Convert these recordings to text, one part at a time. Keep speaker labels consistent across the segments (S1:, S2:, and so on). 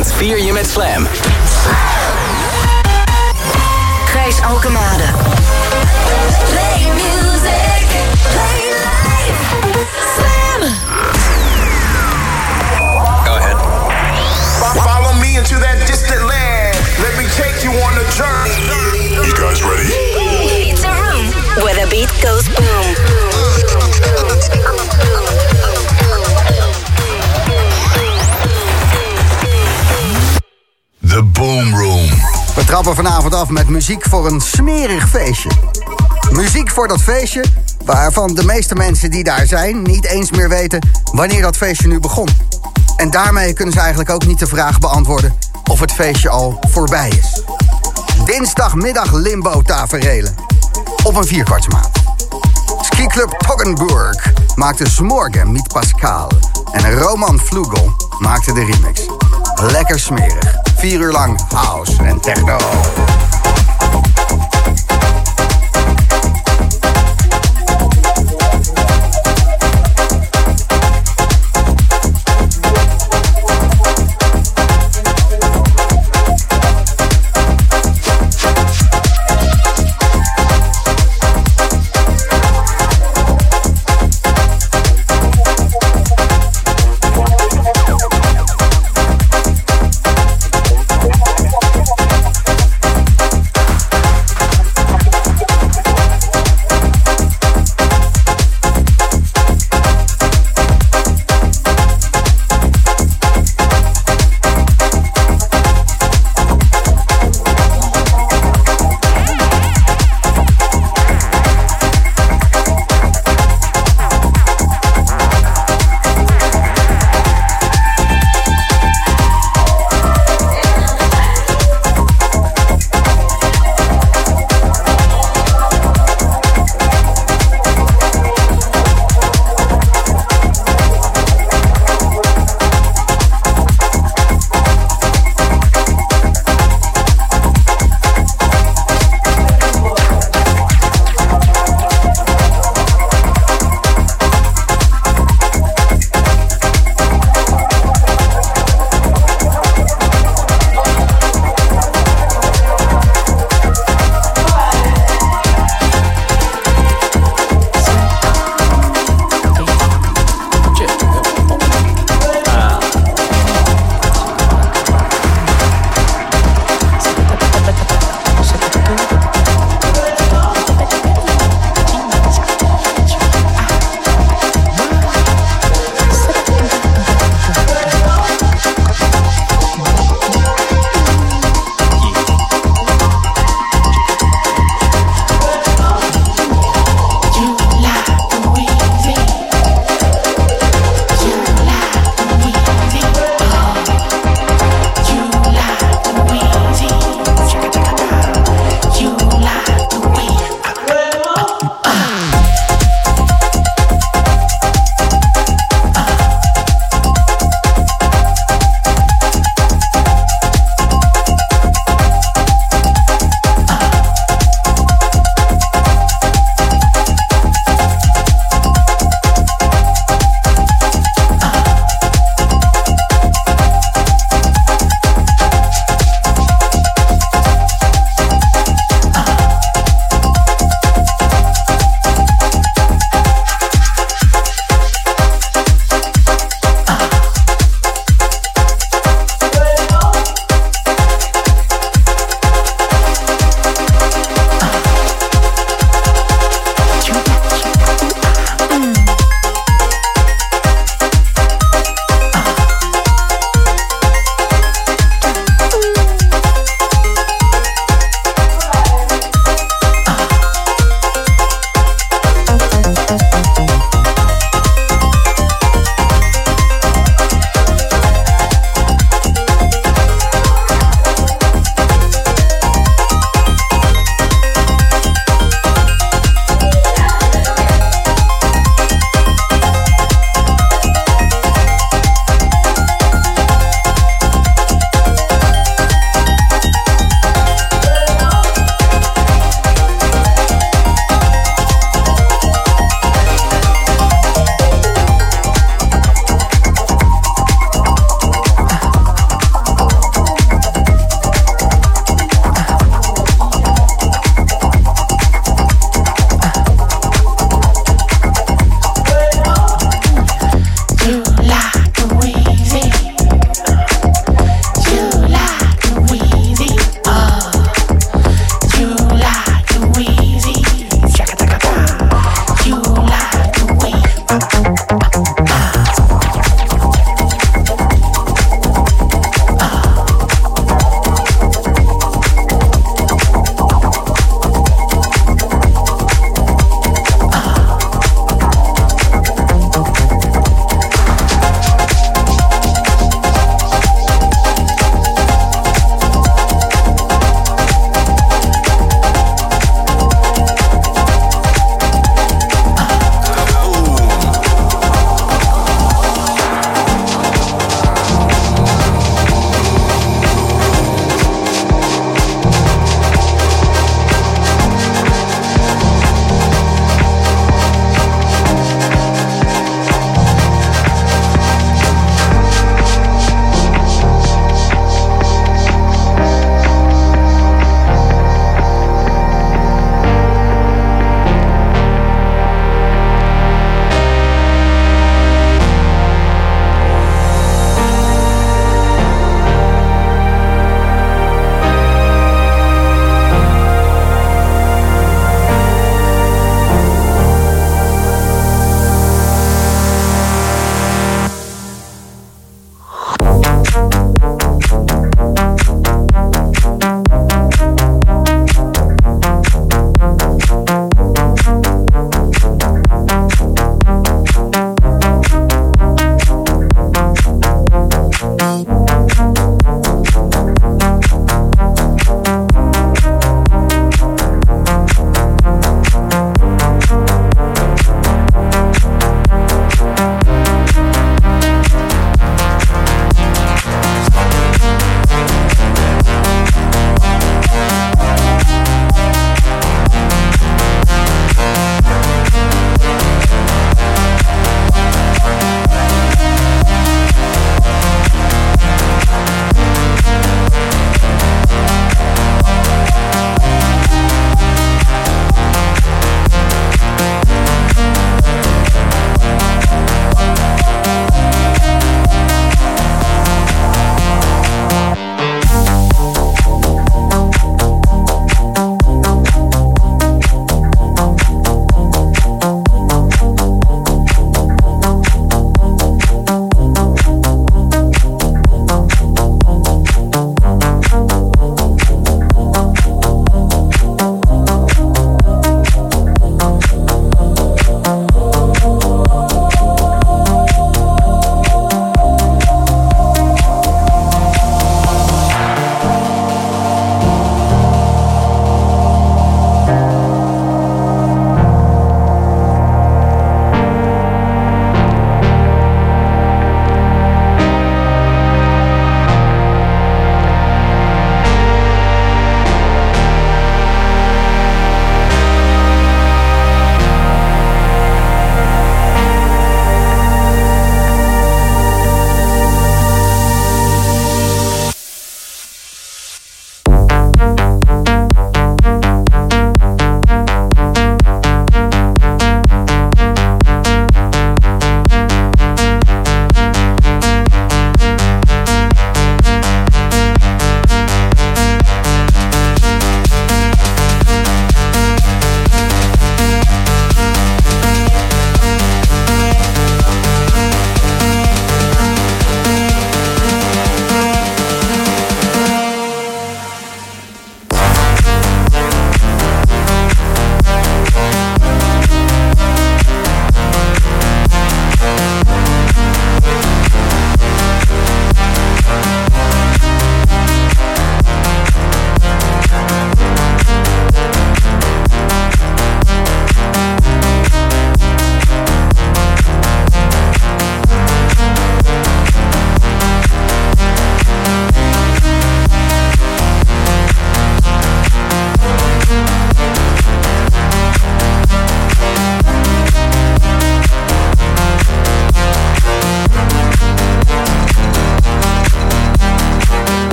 S1: weekend vier je met Slam.
S2: Gijs Alkemade. Play music. Play life. Slam.
S1: Go ahead.
S3: Follow me into that distant land. Let me take you on a journey.
S4: You guys ready?
S5: We trappen vanavond af met muziek voor een smerig feestje. Muziek voor dat feestje waarvan de meeste mensen die daar zijn niet eens meer weten wanneer dat feestje nu begon. En daarmee kunnen ze eigenlijk ook niet de vraag beantwoorden of het feestje al voorbij is. Dinsdagmiddag limbo taferelen. Op een vierkwartsmaat. Skiclub Toggenburg maakte Smorgen met Pascal. En Roman Vlugel maakte de remix. Lekker smerig. Vier uur lang house en techno.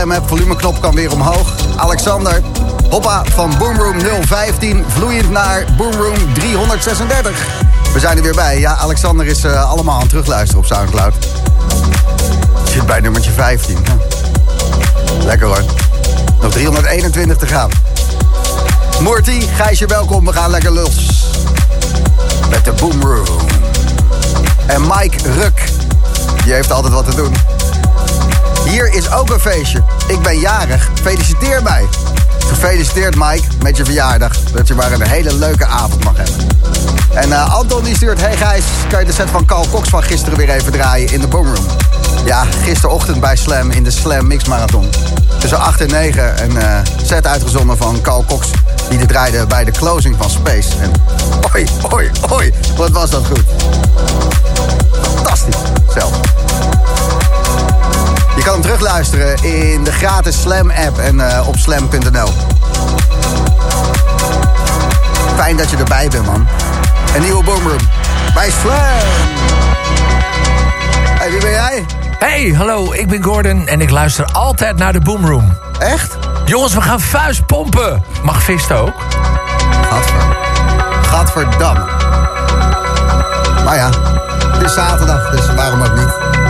S5: Slam. Volumeknop kan weer omhoog. Alexander, hoppa van Boomroom 015 vloeiend naar Boomroom 336. We zijn er weer bij. Ja, Alexander is uh, allemaal aan het terugluisteren op Soundcloud. Zit bij nummertje 15. Lekker hoor. Nog 321 te gaan. Morty, Gijsje, welkom. We gaan lekker los. Met de Boomroom. En Mike Ruk. Die heeft altijd wat te doen. Hier is ook een feestje. Ik ben jarig. Feliciteer mij. Gefeliciteerd Mike met je verjaardag. Dat je maar een hele leuke avond mag hebben. En uh, Anton die stuurt... Hey Gijs, kan je de set van Carl Cox van gisteren weer even draaien in de Boomroom? Ja, gisterochtend bij Slam in de Slam Mix Marathon. Tussen 8 en 9 een uh, set uitgezonden van Carl Cox... die de draaide bij de closing van Space. En oi, oi, oi, wat was dat goed. Fantastisch, zelf. Je kan hem terugluisteren in de gratis Slam-app en uh, op slam.nl. Fijn dat je erbij bent, man. Een nieuwe Boomroom bij Slam. Hey, wie ben jij?
S6: Hey, hallo, ik ben Gordon en ik luister altijd naar de Boomroom.
S5: Echt?
S6: Jongens, we gaan vuist pompen. Mag Vist ook?
S5: Gadver. Gadverdamme. Maar ja, het is zaterdag, dus waarom ook niet?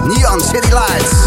S7: Met Neon City Lights.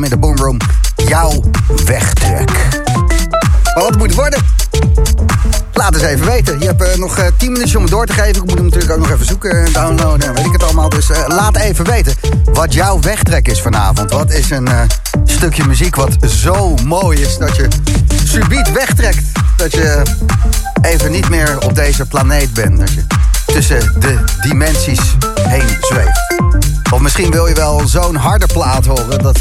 S5: In de Boomroom jouw wegtrek. Maar wat moet het worden? Laat eens even weten. Je hebt eh, nog eh, 10 minuutjes om het door te geven. Ik moet hem natuurlijk ook nog even zoeken en downloaden. en Weet ik het allemaal. Dus eh, laat even weten wat jouw wegtrek is vanavond. Wat is een eh, stukje muziek wat zo mooi is dat je subiet wegtrekt. Dat je even niet meer op deze planeet bent. Dat je tussen de dimensies heen zweeft. Of misschien wil je wel zo'n harde plaat horen dat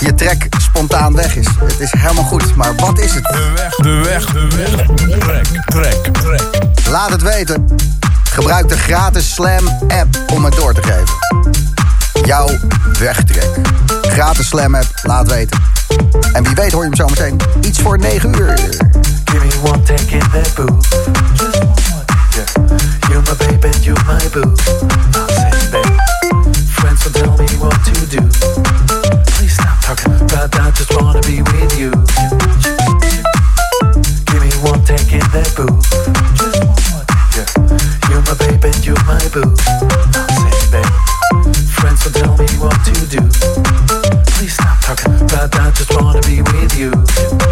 S5: je trek spontaan weg is. Het is helemaal goed, maar wat is het?
S6: De weg, de weg, de weg. Trek, trek, trek.
S5: Laat het weten. Gebruik de gratis Slam app om het door te geven. Jouw wegtrek. Gratis Slam app, laat weten. En wie weet hoor je hem zo meteen. Iets voor 9 uur.
S8: Give me one take in that booth. Just one more, yeah. You're my baby, you're my boo. I'll say, babe. Friends will tell me what to do. That. I just wanna be with you. Give me one take in that booth. Yeah. You're my you're my boo. Tell me what to do. Please stop talking that. I just wanna be with you.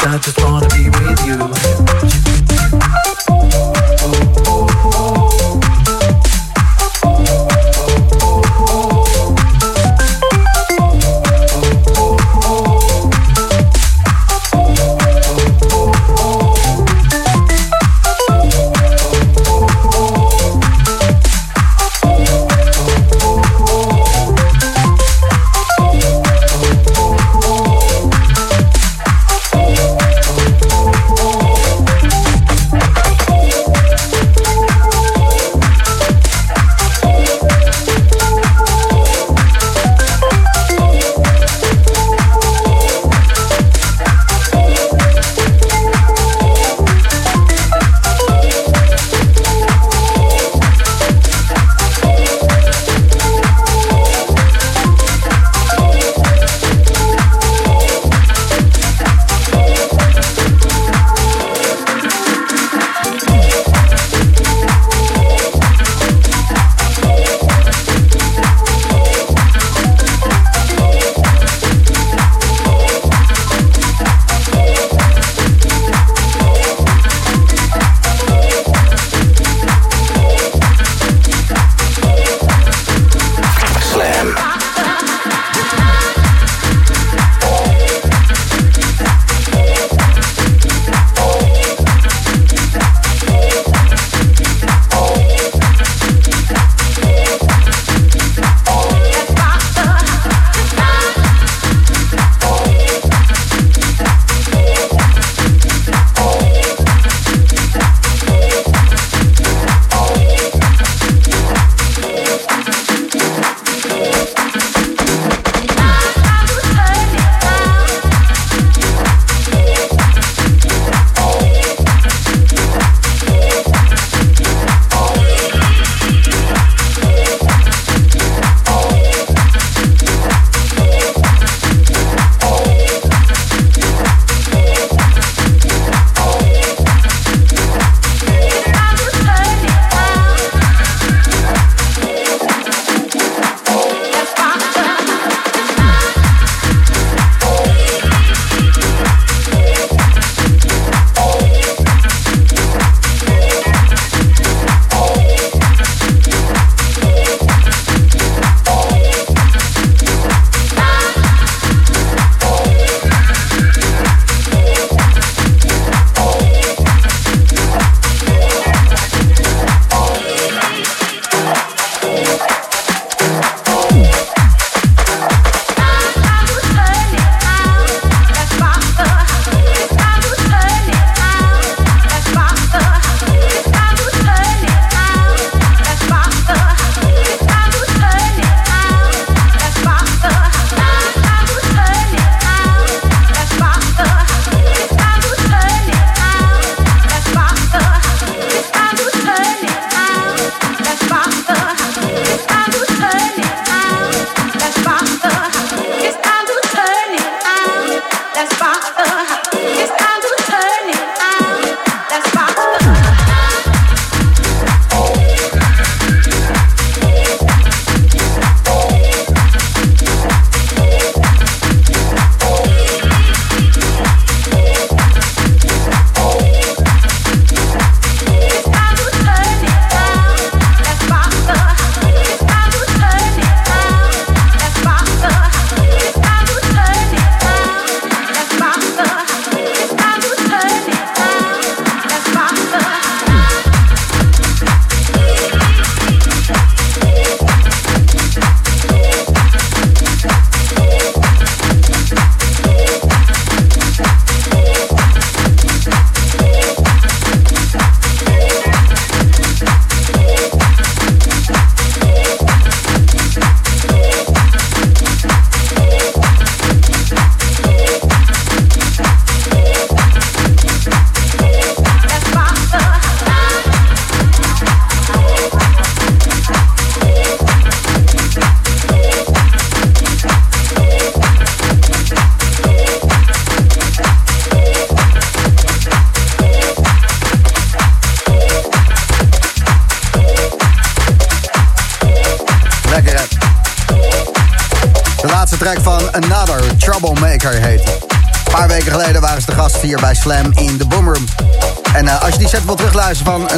S8: I just wanna be with you.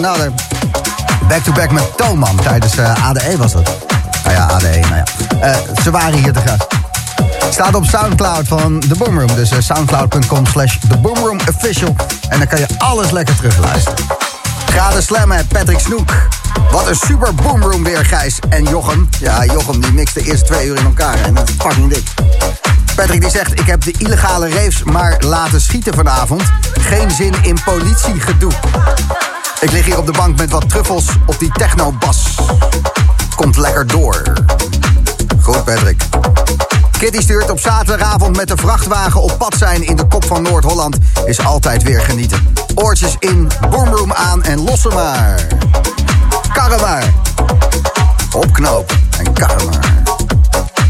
S5: Another... Back-to-back met Toman tijdens eh, ADE was dat. Nou ja, ADE, nou ja. Eh, ze waren hier te gast. Staat op Soundcloud van The Boomroom. Dus eh, soundcloud.com slash Official. En dan kan je alles lekker terugluisteren. Graden slammen, Patrick Snoek. Wat een super boomroom weer, Gijs en Jochem. Ja, Jochem die mixt de eerste twee uur in elkaar en dat is fucking dik. Patrick die zegt, ik heb de illegale raves maar laten schieten vanavond. Geen zin in politiegedoe. Ik lig hier op de bank met wat truffels op die techno-bas. Komt lekker door. Goed, Patrick. Kitty stuurt op zaterdagavond met de vrachtwagen op pad zijn in de kop van Noord-Holland is altijd weer genieten. Oortjes in, boomroom aan en lossen maar. Karren maar. En karren maar.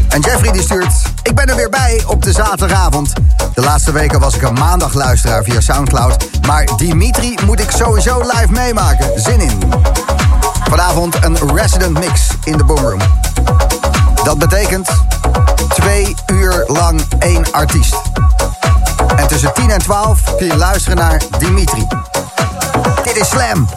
S5: En Jeffrey die stuurt, ik ben er weer bij op de zaterdagavond. De laatste weken was ik een maandagluisteraar via Soundcloud. Maar Dimitri moet ik sowieso live meemaken. Zin in. Vanavond een resident mix in de boomroom. Dat betekent twee uur lang één artiest. En tussen 10 en 12 kun je luisteren naar Dimitri. Dit is Slam.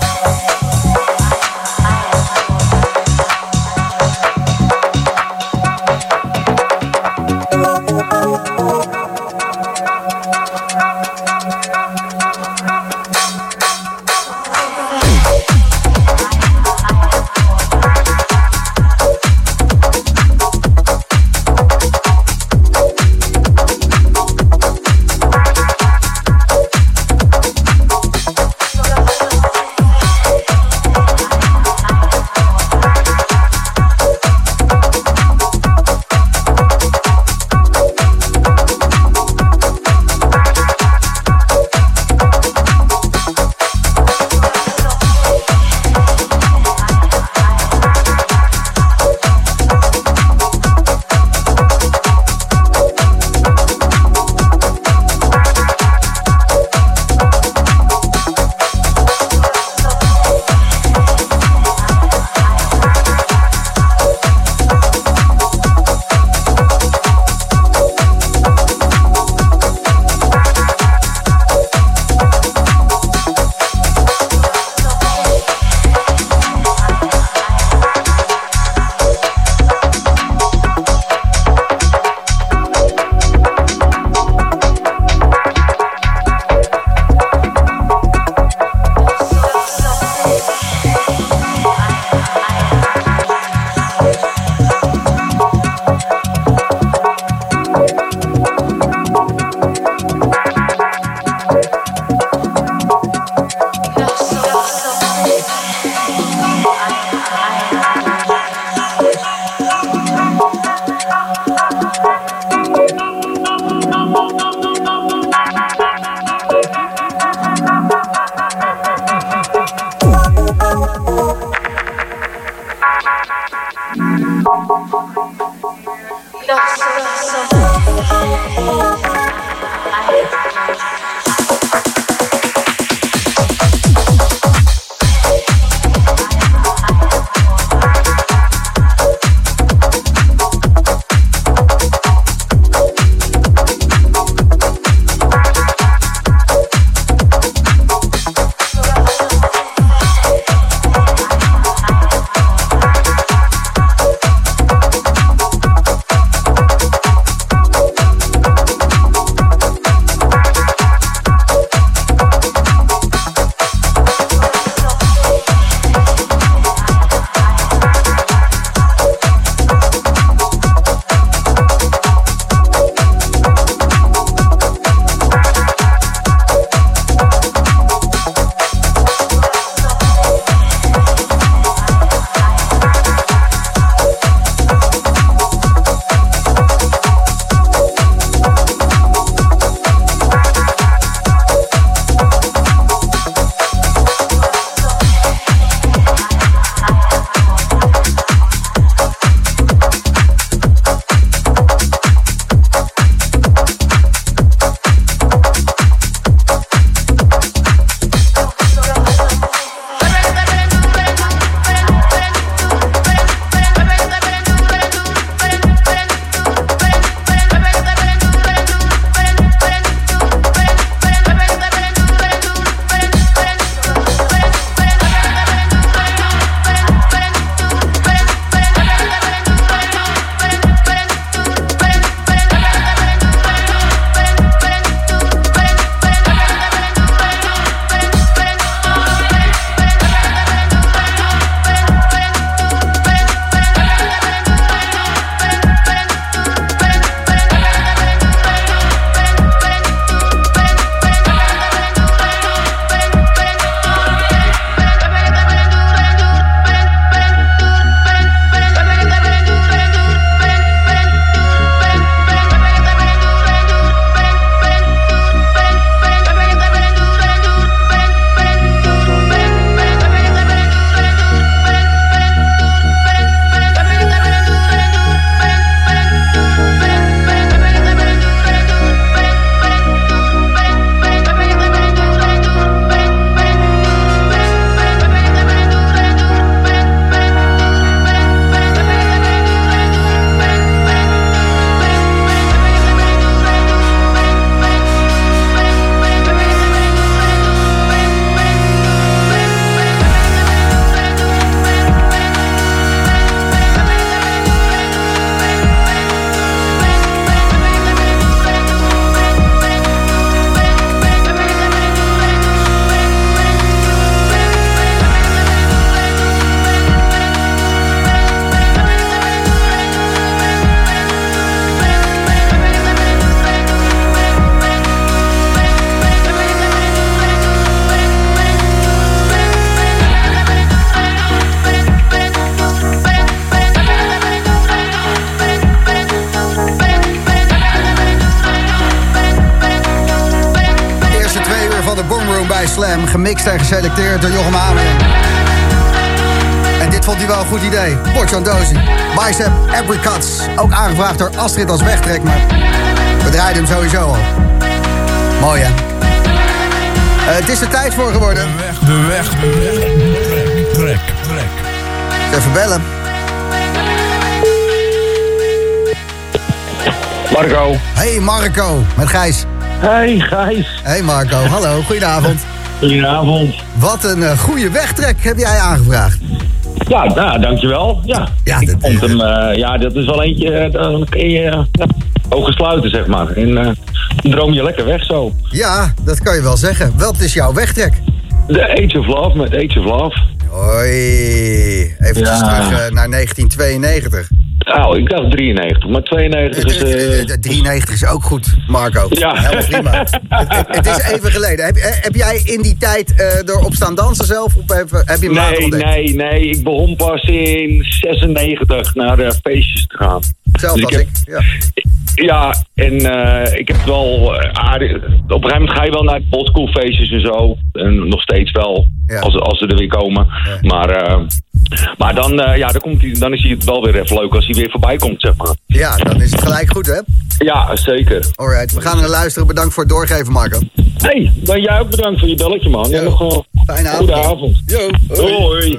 S5: Gemixt en geselecteerd door Jochem Hameling. En dit vond hij wel een goed idee. Portion Dozy, Bicep, Apricots. Ook aangevraagd door Astrid als wegtrek, maar we draaiden hem sowieso al. Mooi hè? Eh, het is er tijd voor geworden.
S6: De weg, de weg, de weg. Trek, trek, trek.
S5: Even bellen.
S9: Marco.
S5: Hey Marco, met Gijs.
S9: Hey Gijs.
S5: Hey Marco, hallo, goedenavond.
S9: Goedenavond.
S5: Wat een eh, goede wegtrek heb jij aangevraagd.
S9: Ja, nou, dankjewel. Ja,
S5: Ja, dat,
S9: hem, eh, ja, dat is wel eentje, eh, dan kun je eh, ogen sluiten, zeg maar. En eh, droom je lekker weg zo.
S5: Ja, dat kan je wel zeggen. Wat is jouw wegtrek?
S9: De Age of Love met Age of Love.
S5: Hoi, even
S9: Ja.
S5: terug eh, naar 1992.
S9: Nou, ik dacht 93, maar 92 is...
S5: Eh,
S9: eh,
S5: de 93 is ook goed, Marco.
S9: Ja.
S5: Helemaal prima. het, het- is even geleden. Heb, eh, heb jij in die tijd eh erop staan dansen zelf? Of heb, heb je
S9: nee,
S5: ontdekt?
S9: nee, nee. Ik begon pas in 96 naar feestjes te gaan.
S5: Zelf
S9: Dus
S5: als
S9: ik
S5: Ja.
S9: Ja, en ik heb wel aardig... Op een gegeven moment ga je wel naar oldschoolfeestjes en zo. En nog steeds wel,
S5: Ja.
S9: als, als ze er weer komen.
S5: Ja.
S9: Maar, maar dan, eh, ja, dan, komt hij, dan is hij het wel weer even leuk als hij weer voorbij komt, zeg maar.
S5: ja, dan is het gelijk goed, hè?
S9: Ja, zeker.
S5: Alright, we gaan er luisteren. Bedankt voor het doorgeven, Marco.
S9: hey, dan jij ook bedankt voor je belletje, man. En nog een
S5: Fijne avond.
S9: goede avond.
S5: Yo.
S9: Hoi.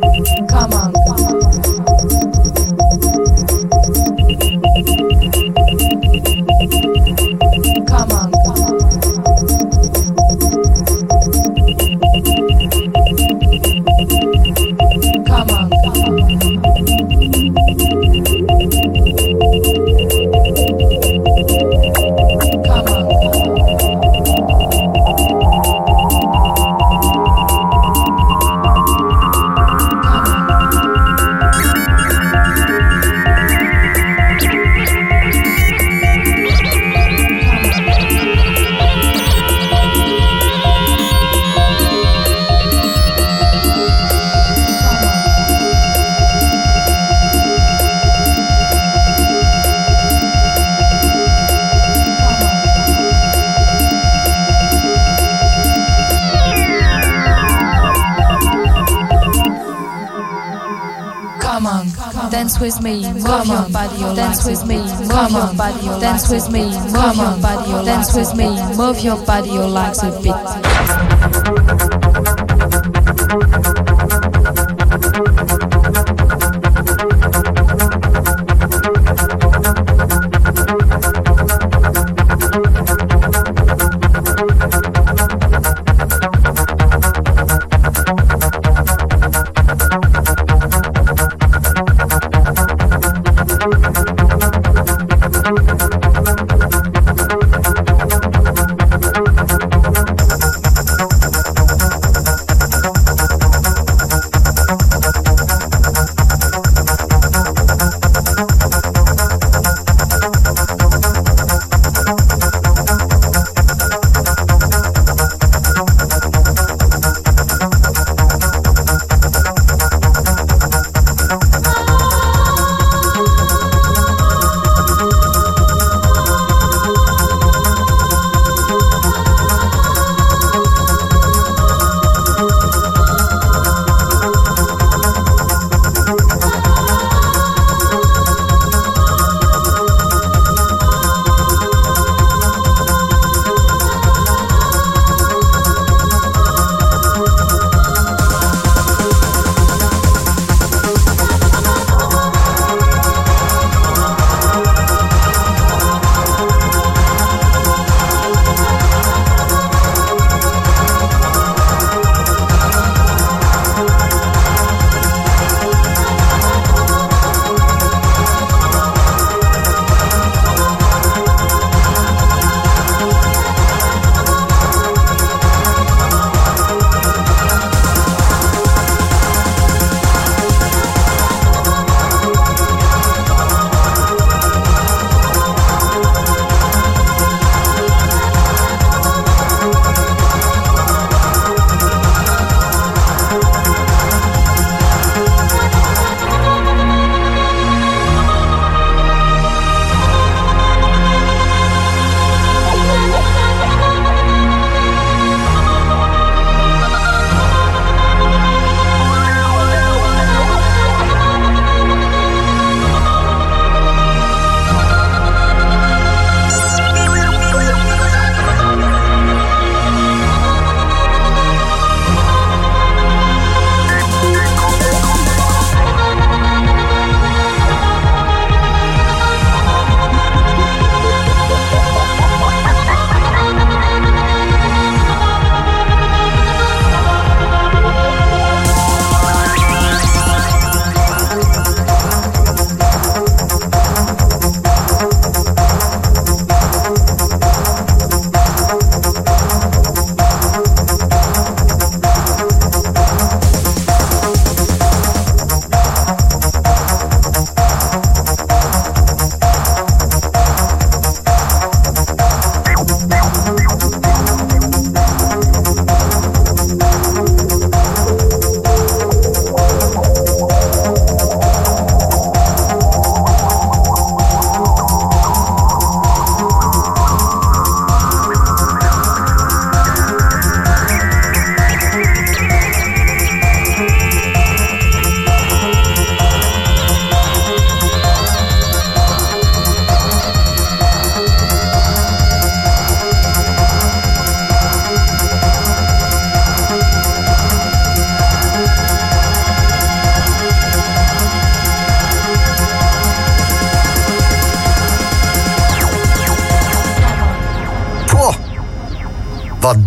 S10: Come on.
S11: Me, on, your body, dance with me, come on, body, dance with me, come on, body, dance with me, move your body, your legs a bit.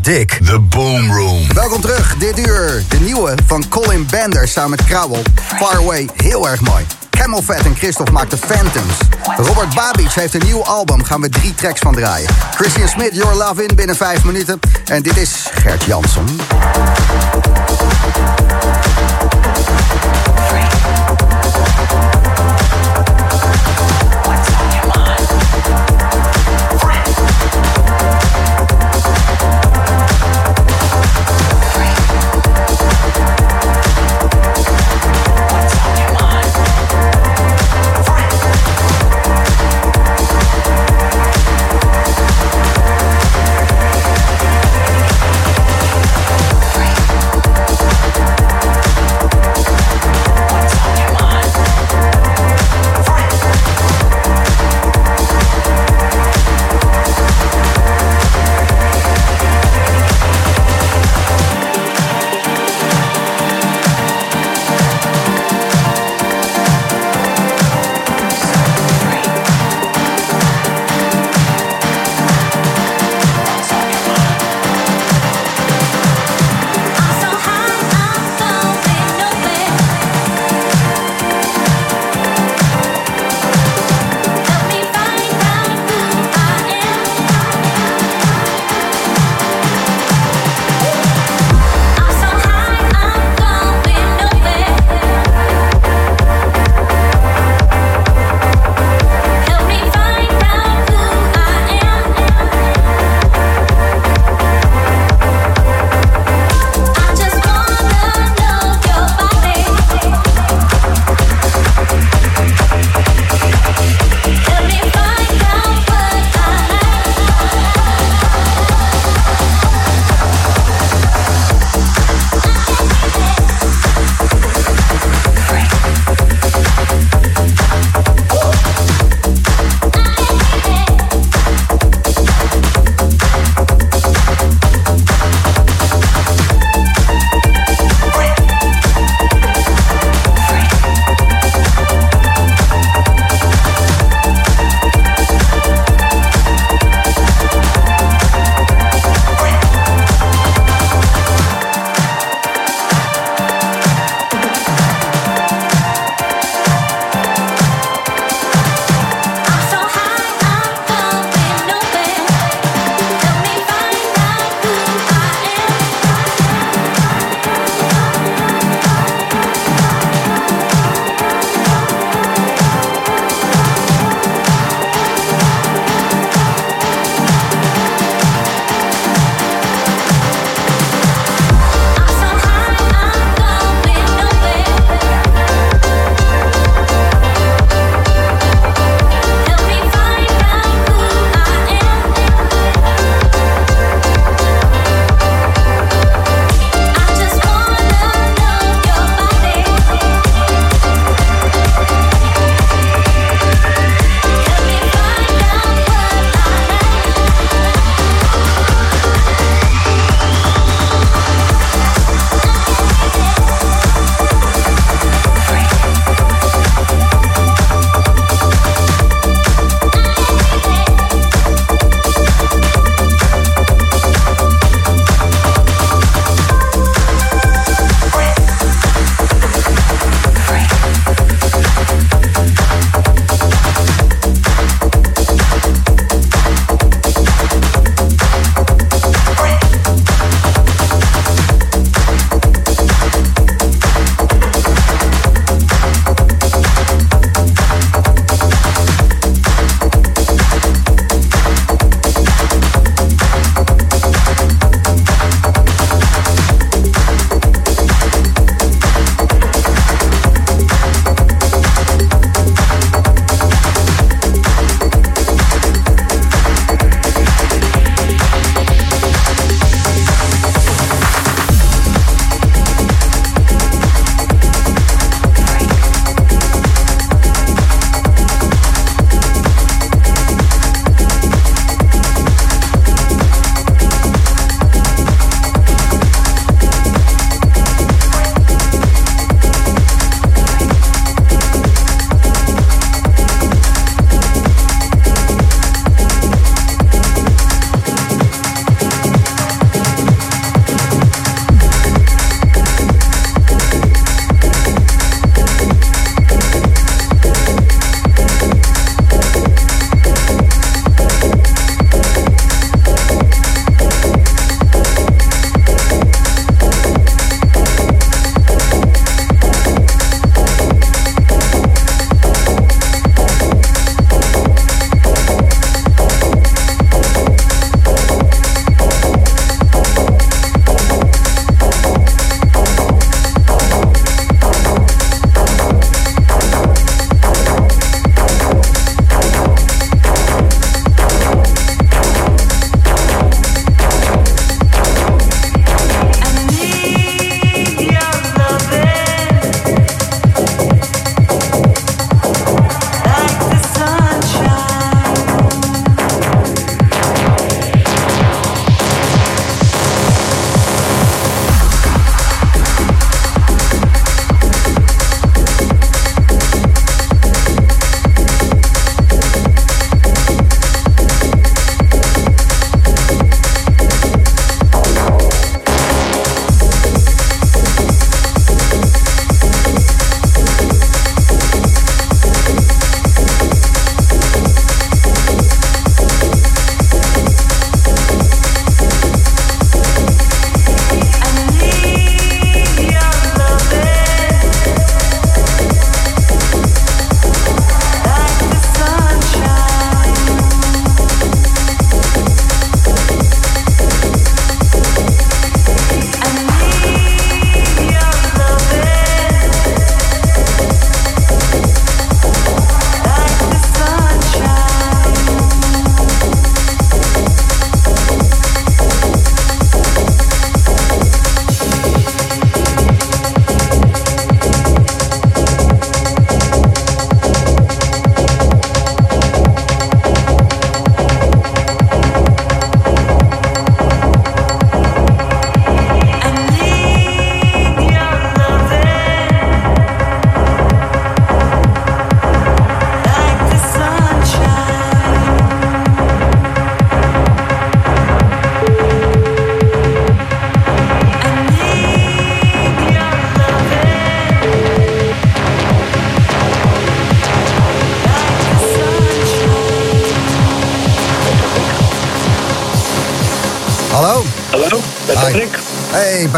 S5: Dik.
S4: The Boom Room.
S5: Welkom terug, dit uur. De nieuwe van Colin Bender samen met Krauwel. Far Away, heel erg mooi. Camel Fat en Christophe maakten Phantoms. Robert Babic heeft een nieuw album, gaan we drie tracks van draaien. Christian Smith, Your Love In, binnen vijf minuten. En dit is Gert Jansson.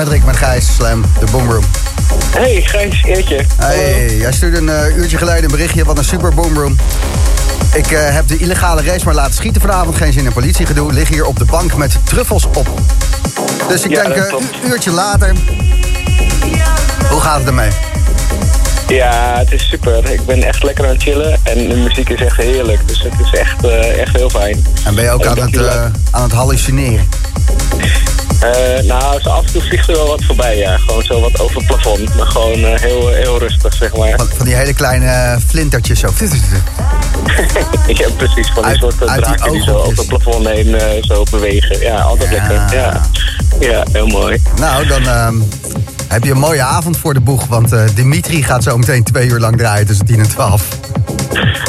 S5: Patrick met Gijs, Slam, de Boomroom.
S12: Hey, Gijs, eertje.
S5: Hey, jij stuurde een eh, uurtje geleden een berichtje van een super Boomroom. Ik eh, heb de illegale race maar laten schieten vanavond. Geen zin in politiegedoe. Lig hier op de bank met truffels op. Dus ik
S12: Ja,
S5: denk
S12: dat
S5: een uurtje later. Hoe gaat het ermee?
S12: Ja, het is super. Ik ben echt lekker aan het chillen en de muziek is echt heerlijk. Dus het is echt, eh, echt heel fijn.
S5: En ben je ook
S12: En
S5: aan het, eh, aan het hallucineren?
S12: Eh, nou, zo af en toe vliegt er wel wat voorbij, ja. Gewoon zo wat over het plafond. Maar gewoon eh, heel, heel rustig, zeg maar.
S5: Van, van die hele kleine eh, flintertjes zo.
S12: ja, precies. Van die
S5: Uit-
S12: soort eh,
S5: uit die
S12: draken die zo over het plafond heen eh, zo bewegen. Ja, altijd
S5: Ja.
S12: lekker. Ja. ja, heel mooi.
S5: Nou, dan ehm, heb je een mooie avond voor de boeg. Want eh, Dimitri gaat zo meteen twee uur lang draaien tussen 10 en 12.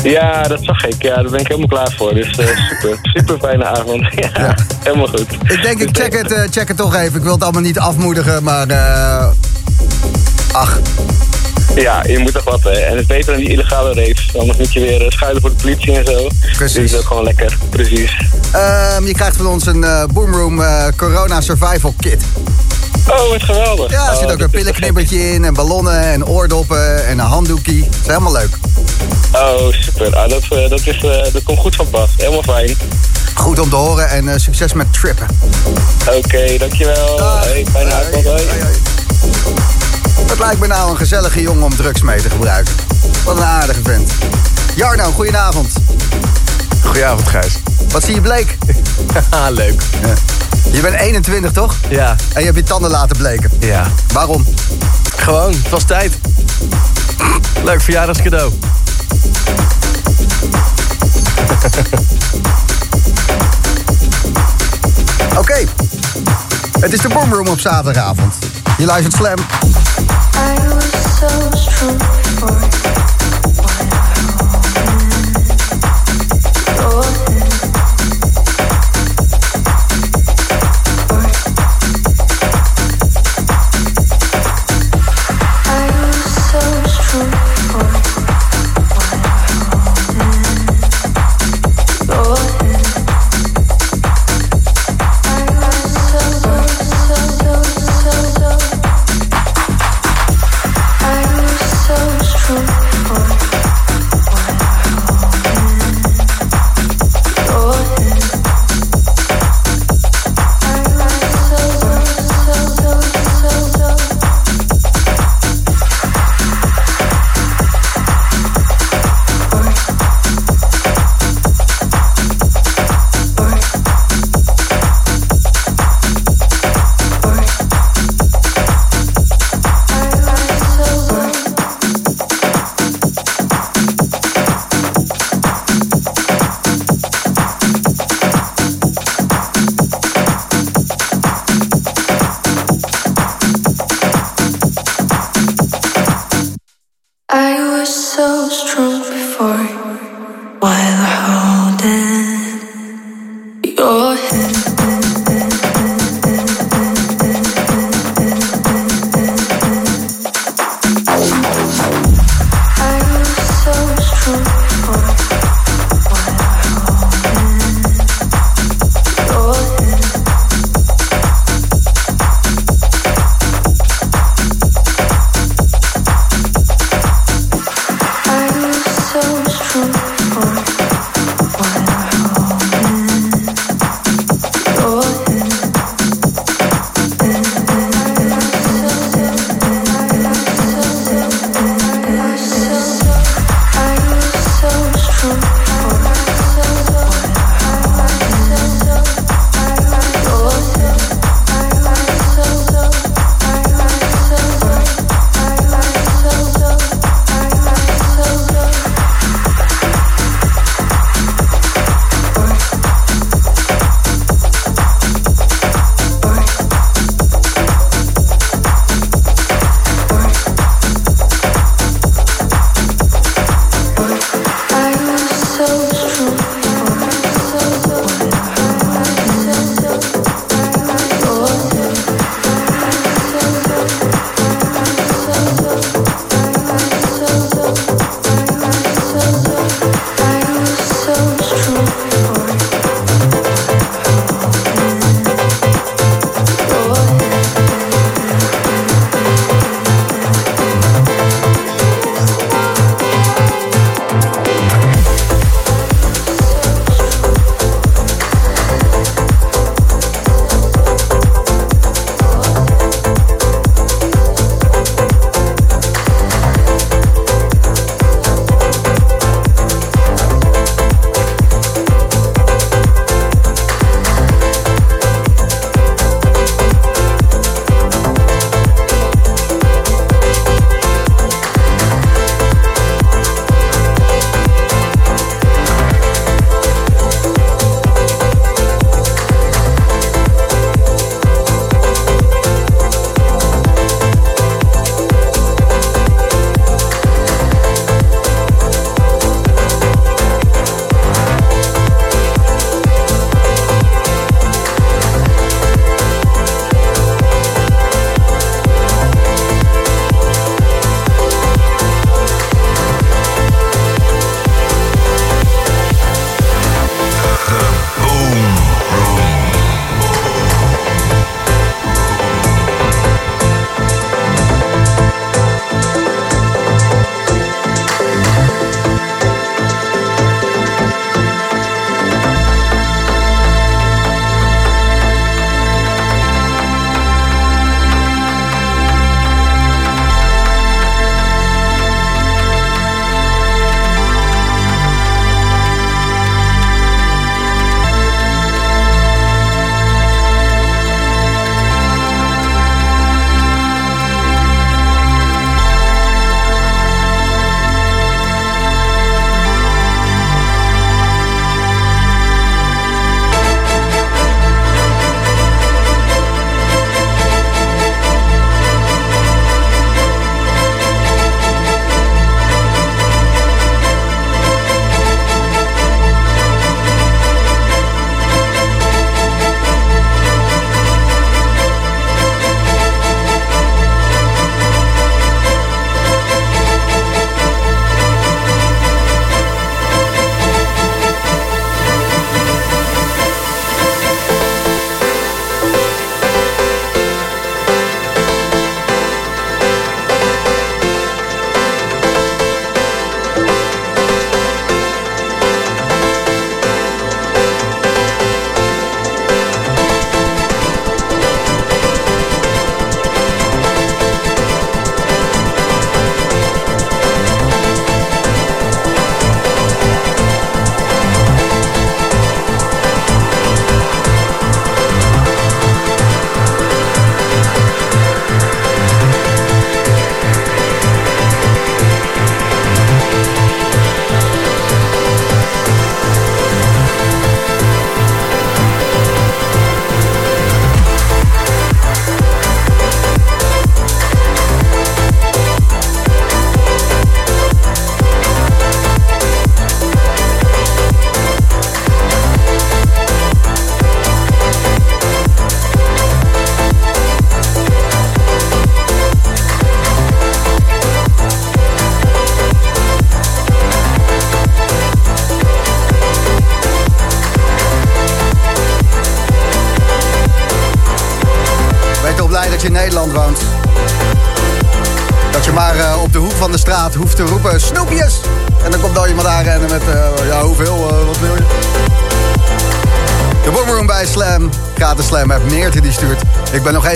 S12: Ja, dat zag ik. Ja, daar ben ik helemaal klaar voor. Dus eh, super. super fijne avond. Ja, helemaal goed.
S5: Ik denk, ik check het, eh, check het toch even. Ik wil het allemaal niet afmoedigen, maar... eh, ach,
S12: Ja, je moet toch wat, hè. En het is beter dan die illegale race. Anders moet je weer eh, schuilen voor de politie en zo.
S5: Precies.
S12: Dus dat is ook gewoon lekker. Precies.
S5: ehm, je krijgt van ons een eh, Boomroom Corona Survival Kit.
S12: Oh, wat geweldig.
S5: Ja, er
S12: Oh,
S5: zit ook
S12: dat
S5: een
S12: is
S5: pillenknippertje in, en ballonnen, en oordoppen, en een handdoekie. Dat is helemaal leuk.
S12: Oh, super. Ah, dat, dat, is, dat komt goed van pas. Helemaal fijn.
S5: Goed om te horen en eh, succes met trippen.
S12: Oké, dankjewel. Hey, fijne avond. Hoi.
S5: Het lijkt me nou een gezellige jongen om drugs mee te gebruiken. Wat een aardige vent. Jarno, goedenavond.
S13: Goedenavond, Gijs.
S5: Wat zie je bleek?
S13: Haha, leuk.
S5: Ja. Je bent 21, toch?
S13: Ja.
S5: En je hebt je tanden laten bleken.
S13: Ja.
S5: Waarom?
S13: Gewoon, het was tijd. Leuk verjaardagscadeau.
S5: Het is de Boomroom op zaterdagavond. Je luistert Slam.
S10: I was so strong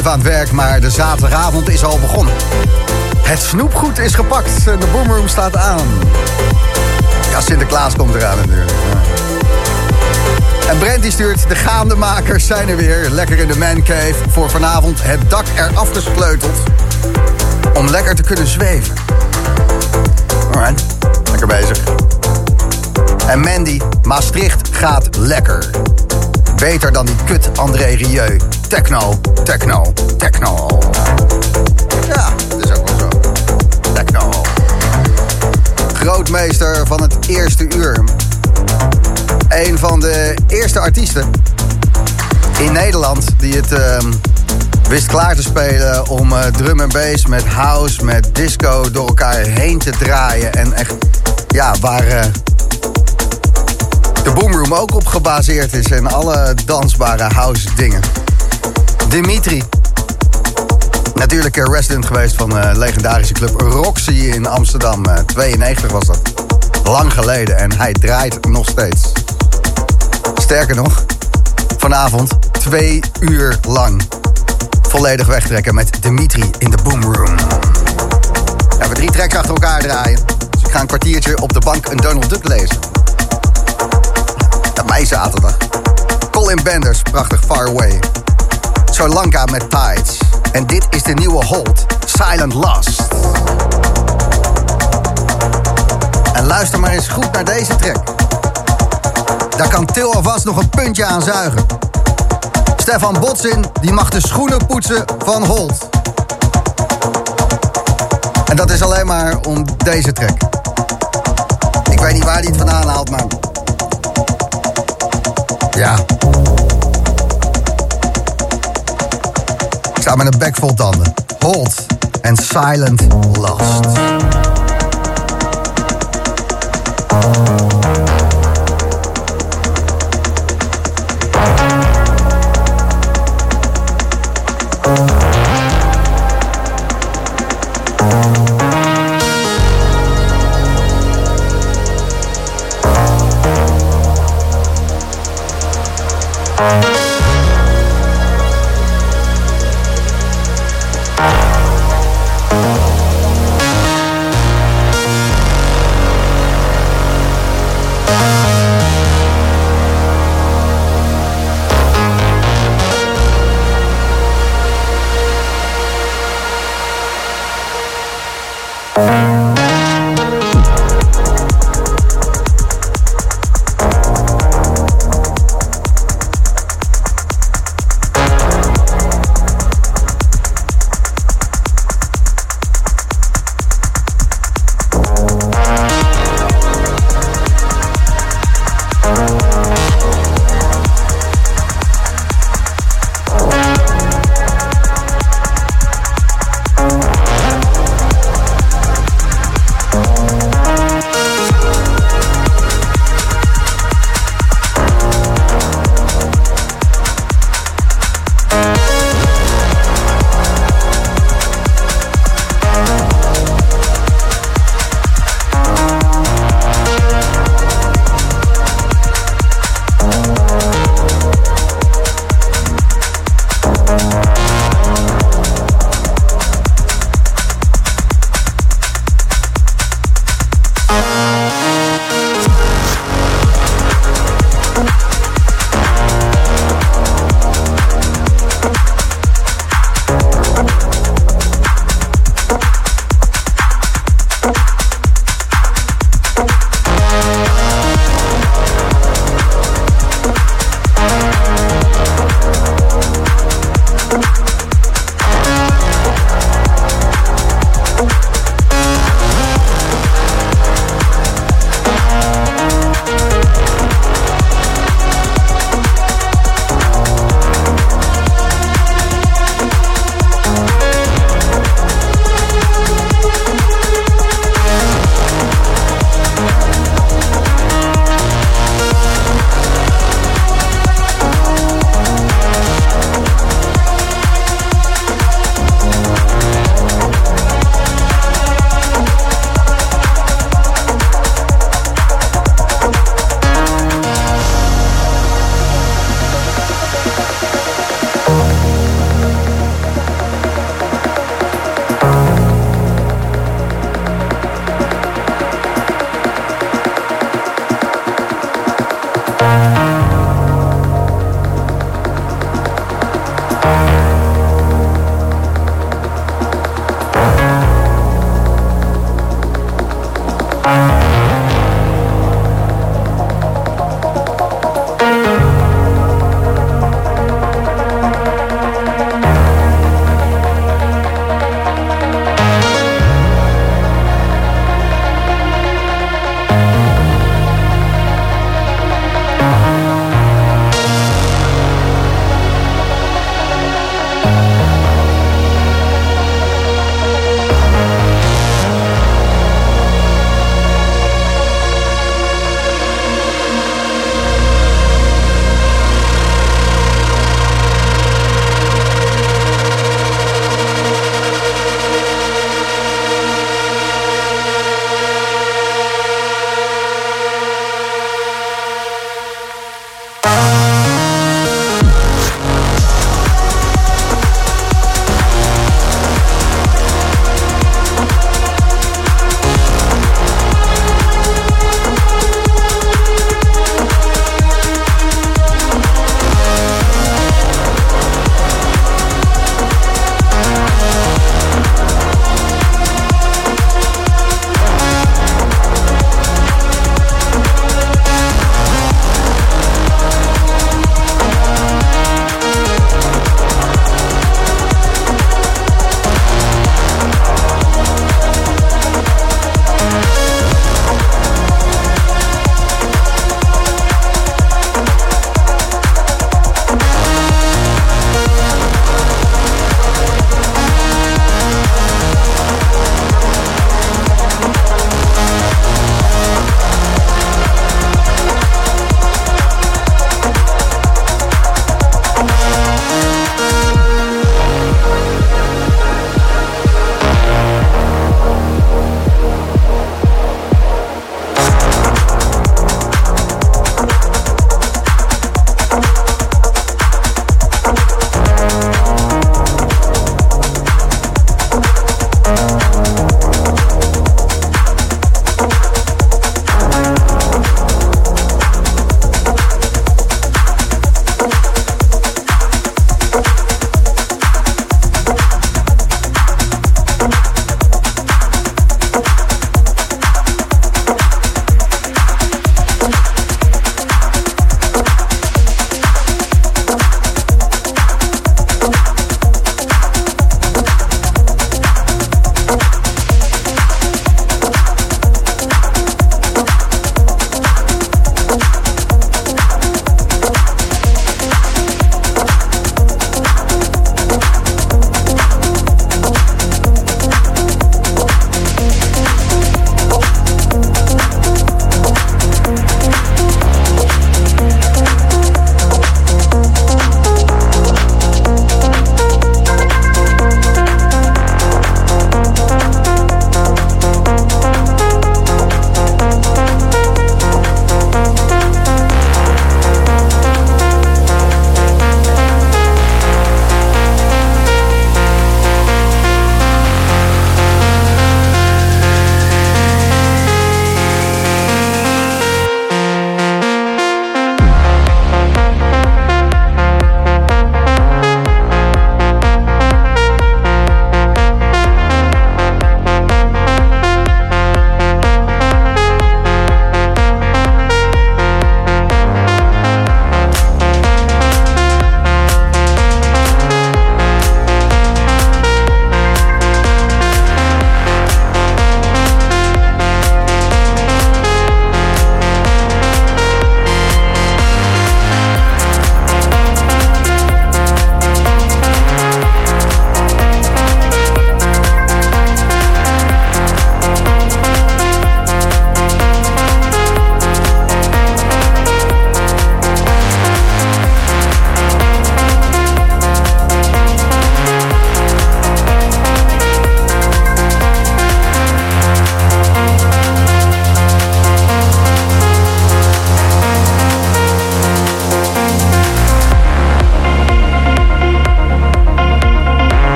S5: even aan het werk, maar de zaterdagavond is al begonnen. Het snoepgoed is gepakt en de Boomroom staat aan. Ja, Sinterklaas komt eraan natuurlijk. En Brent die stuurt, de gaandemakers zijn er weer. Lekker in de mancave. Voor vanavond het dak eraf gesleuteld. Om lekker te kunnen zweven. Alright, lekker bezig. En Mandy, Maastricht gaat lekker. Beter dan die kut André Rieu. Techno, techno, techno. Ja, dat is ook wel zo. Techno. Grootmeester van het eerste uur. Een van de eerste artiesten in Nederland die het ehm, wist klaar te spelen om eh, drum en bass met house, met disco door elkaar heen te draaien. En echt, ja, waar eh, Boomroom ook op gebaseerd is en alle dansbare house dingen. Dimitri. Natuurlijk eh, resident geweest van de legendarische club Roxy in Amsterdam. Eh, 92 was dat. Lang geleden en hij draait nog steeds. Sterker nog, vanavond twee uur lang volledig wegtrekken met Dimitri in de Boomroom. Ja, we drie trekken achter elkaar draaien. Dus ik ga een kwartiertje op de bank een Donald Duck lezen. Mij zaterdag. Colin Benders, prachtig Far Away. Sri Lanka met Tides. En dit is de nieuwe Hold, Silent Lust. En luister maar eens goed naar deze track. Daar kan Til alvast nog een puntje aan zuigen. Stefan Botsin, die mag de schoenen poetsen van Holt. En dat is alleen maar om deze track. Ik weet niet waar hij het vandaan haalt, maar... Ja. Sta met een bek vol tanden. Holt en Silent Lust.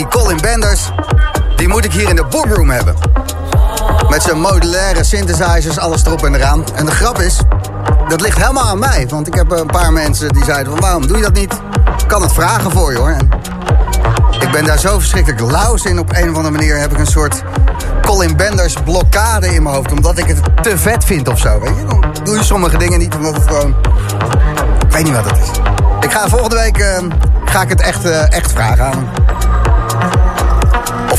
S5: Die Colin Banders, die moet ik hier in de boomroom hebben. Met zijn modulaire synthesizers, alles erop en eraan. En de grap is, dat ligt helemaal aan mij. Want ik heb een paar mensen die zeiden van waarom doe je dat niet? Ik kan het vragen voor je hoor. Ik ben daar zo verschrikkelijk laus in. Op een of andere manier heb ik een soort Colin Benders blokkade in mijn hoofd. Omdat ik het te vet vind of zo. Weet je? Dan doe je sommige dingen niet omdat het gewoon... Ik weet niet wat het is. Ik ga volgende week eh, ga ik het echt, eh, echt vragen aan.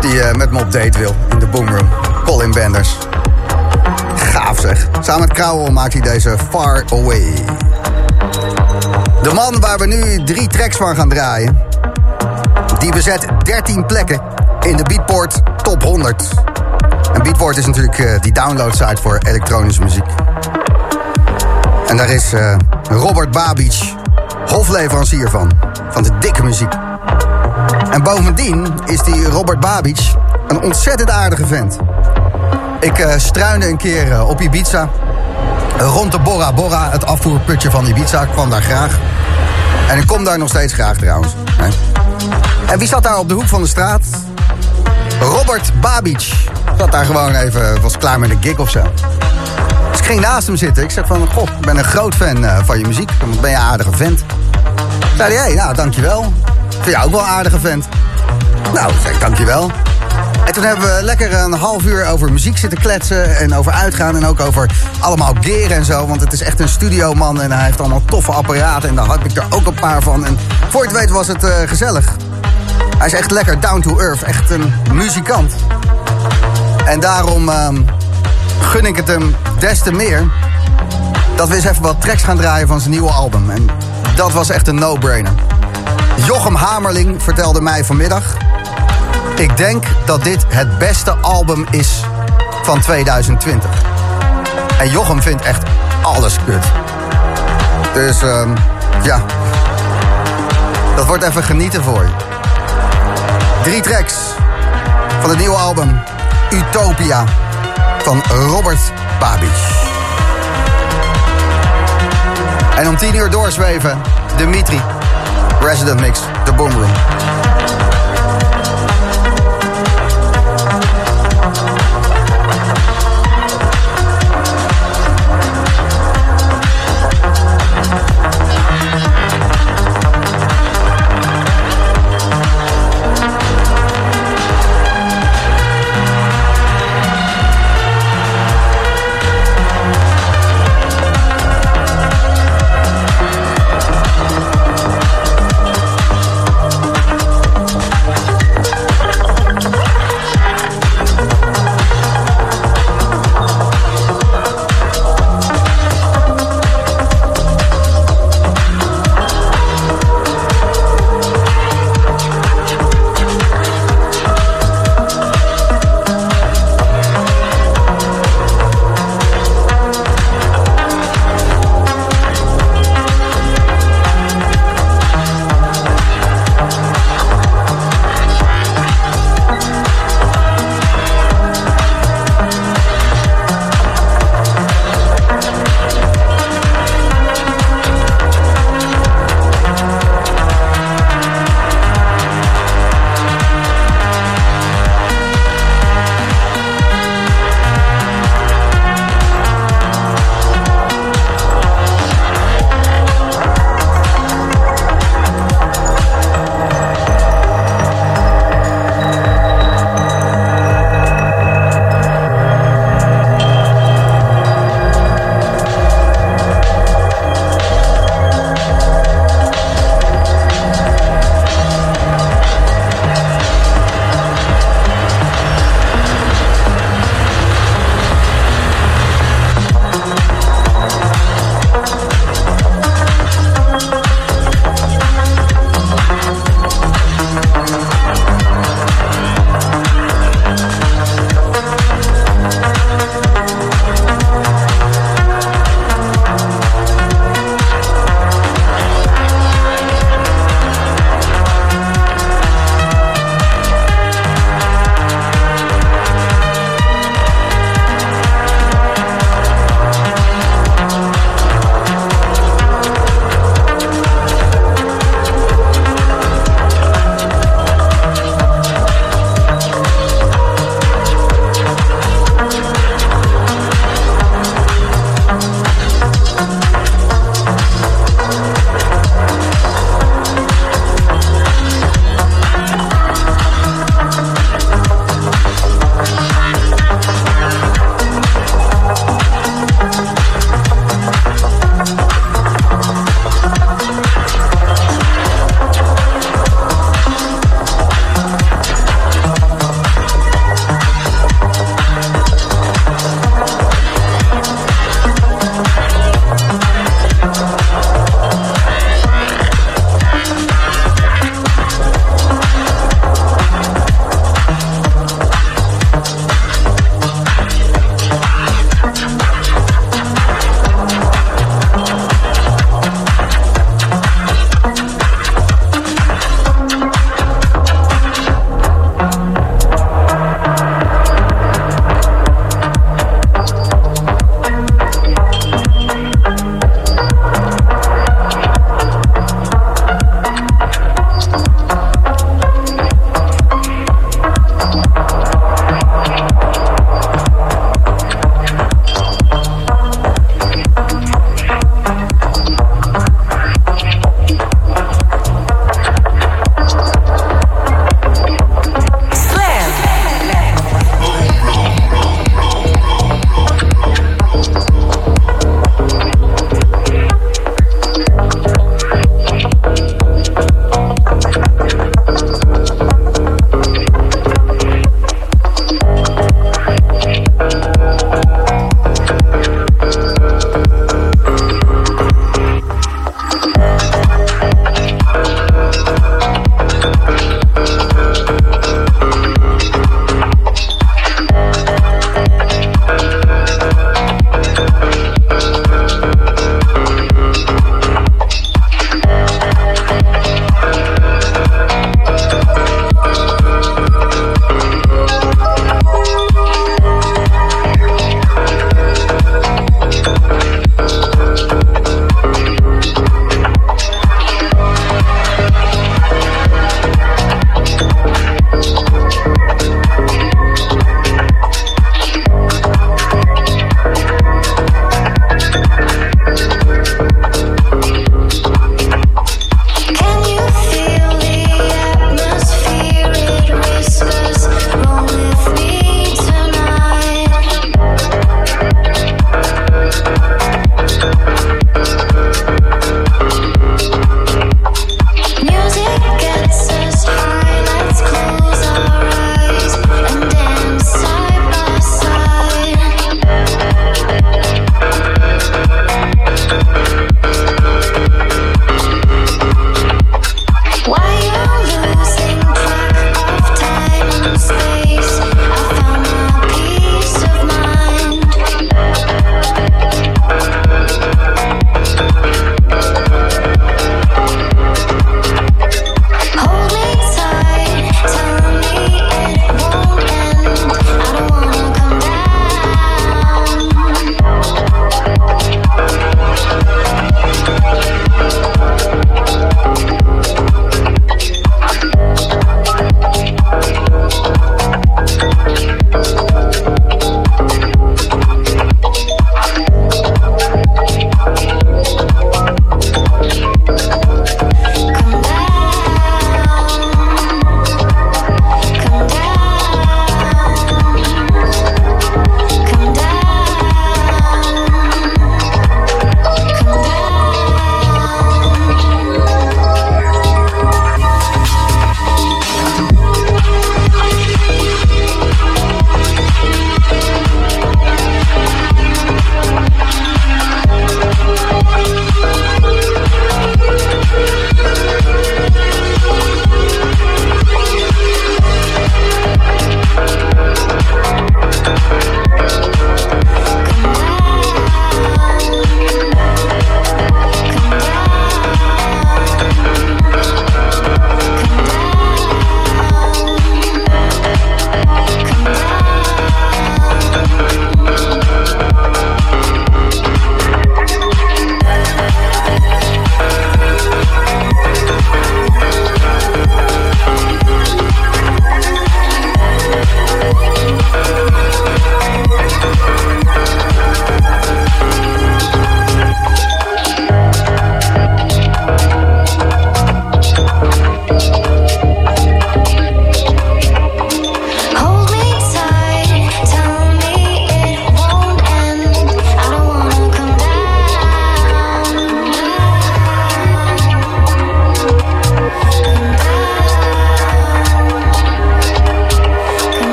S5: Die eh, met me op date wil in de boomroom. Colin Benders. Gaaf zeg. Samen met Krauwel maakt hij deze Far Away. De man waar we nu drie tracks van gaan draaien... die bezet 13 plekken in de Beatport Top 100. En Beatport is natuurlijk eh, die downloadsite voor elektronische muziek. En daar is eh, Robert Babic hofleverancier van. Van de dikke muziek. En bovendien is die Robert Babic een ontzettend aardige vent. Ik eh struinde een keer eh, op Ibiza. Rond de Bora Bora, het afvoerputje van Ibiza. Ik kwam daar graag. En ik kom daar nog steeds graag trouwens. hè. En wie zat daar op de hoek van de straat? Robert Babic. Zat daar gewoon even, was klaar met een gig of zo. Dus ik ging naast hem zitten. Ik zeg van, goh, ik ben een groot fan eh, van je muziek. Want ben je een aardige vent. Zei hij, hey, nou, dankjewel. Vind jou ook wel een aardige vent. Nou, ik, dankjewel. En toen hebben we lekker een half uur over muziek zitten kletsen. En over uitgaan. En ook over allemaal gear en zo. Want het is echt een studioman. En hij heeft allemaal toffe apparaten. En daar had ik er ook een paar van. En voor je het weet was het eh, gezellig. Hij is echt lekker down to earth. Echt een muzikant. En daarom ehm, gun ik het hem des te meer... dat we eens even wat tracks gaan draaien van zijn nieuwe album. En dat was echt een no-brainer. Jochem Hamerling vertelde mij vanmiddag... Ik denk dat dit het beste album is van 2020. En Jochem vindt echt alles kut. Dus ehm, ja, dat wordt even genieten voor je. Drie tracks van het nieuwe album Utopia van Robert Babic. En om tien uur doorzweven, Dimitri, Resident Mix, de Boomroom. En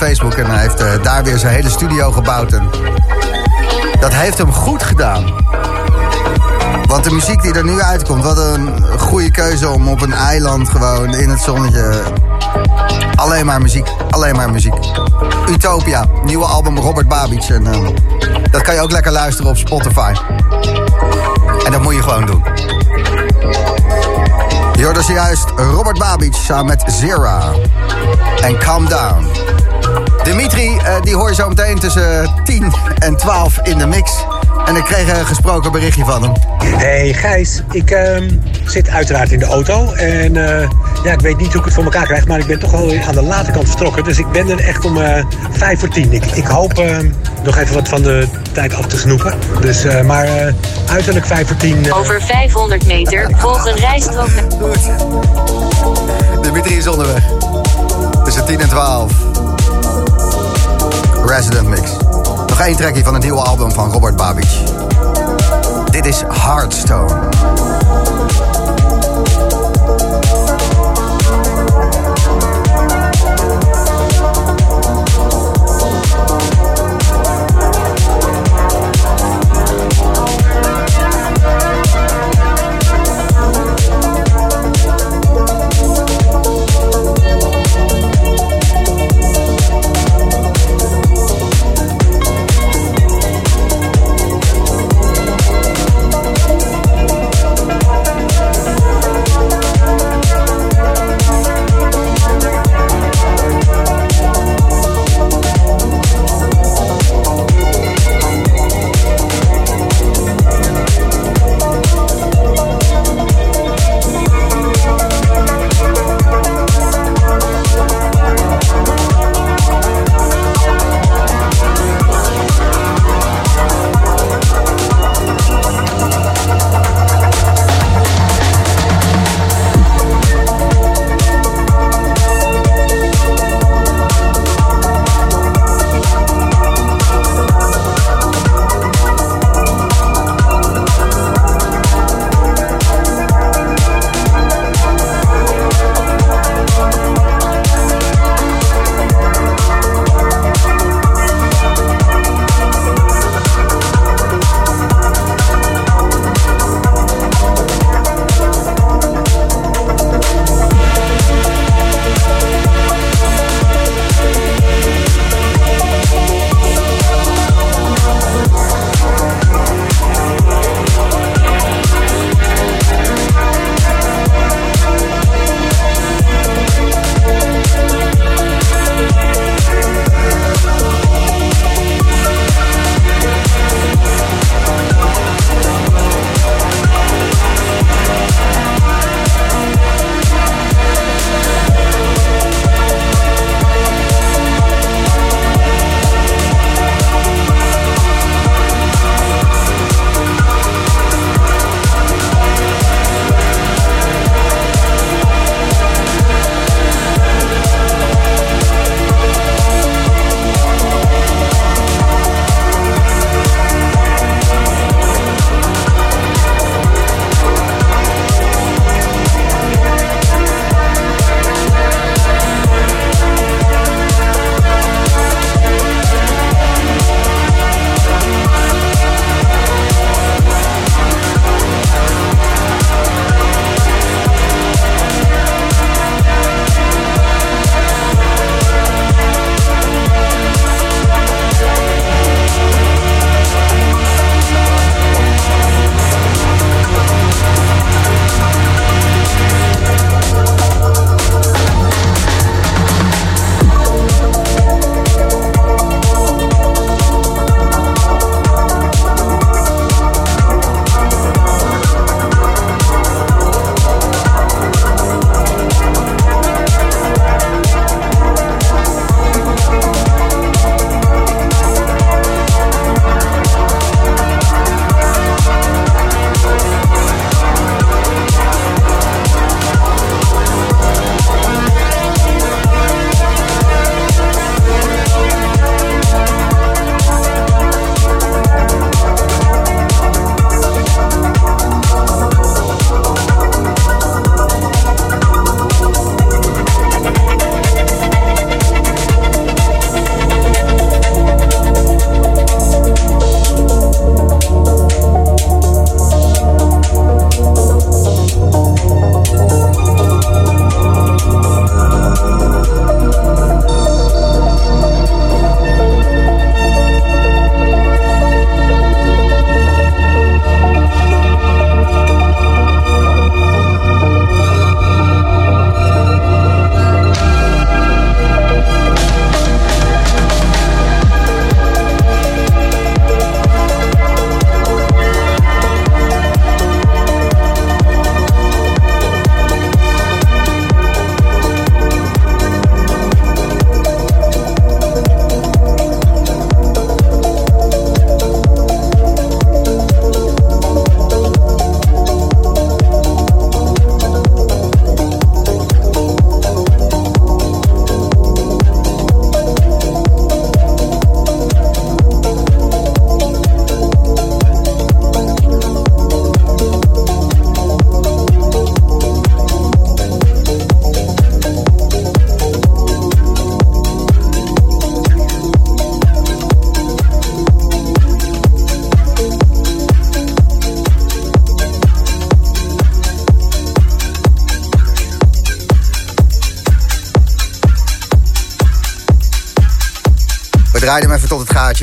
S5: Facebook. En hij heeft eh, daar weer zijn hele studio gebouwd. En dat heeft hem goed gedaan. Want de muziek die er nu uitkomt, wat een goede keuze om op een eiland gewoon in het zonnetje. Alleen maar muziek, alleen maar muziek. Utopia, nieuwe album Robert Babic. En eh, dat kan je ook lekker luisteren op Spotify. En dat moet je gewoon doen. Je hoorde zojuist Robert Babic samen met Zera. En Calm Down. Dimitri, eh, die hoor je zo meteen tussen 10 en 12 in de mix. En ik kreeg een gesproken berichtje van hem.
S14: Hey Gijs, ik ehm, zit uiteraard in de auto. En eh, ja, ik weet niet hoe ik het voor elkaar krijg, maar ik ben toch wel aan de late kant vertrokken. Dus ik ben er echt om eh vijf voor tien. Ik, ik hoop ehm, nog even wat van de tijd af te snoepen. Dus, eh, maar eh, uiterlijk vijf voor tien. eh,
S2: Over 500 meter volg een rijstrook.
S5: Dimitri is onderweg. Tussen 10 en 12. Resident Mix. Nog één trackje van het nieuwe album van Robert Babic. Dit is. Hearthstone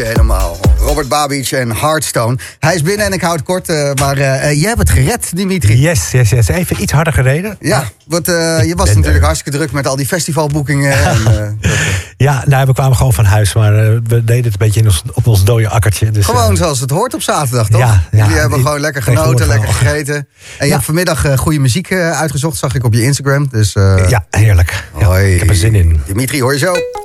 S5: helemaal. Robert Babic en Hearthstone. Hij is binnen en ik houd het kort, eh, maar eh, jij hebt het gered, Dimitri.
S8: Yes, yes, yes. Even iets harder gereden.
S5: Ja, want je was natuurlijk hartstikke druk met al die festivalboekingen. en,
S8: Ja, nou, we kwamen gewoon van huis, maar we deden het een beetje in ons, op ons dode akkertje. Dus,
S5: gewoon zoals het hoort op zaterdag, toch?
S8: Ja, ja.
S5: Jullie hebben gewoon lekker genoten, lekker gegeten. En je hebt vanmiddag goede muziek uitgezocht, zag ik op je Instagram. Dus,
S8: ja, heerlijk. Ja, ik heb er zin in.
S5: Dimitri, hoor je zo.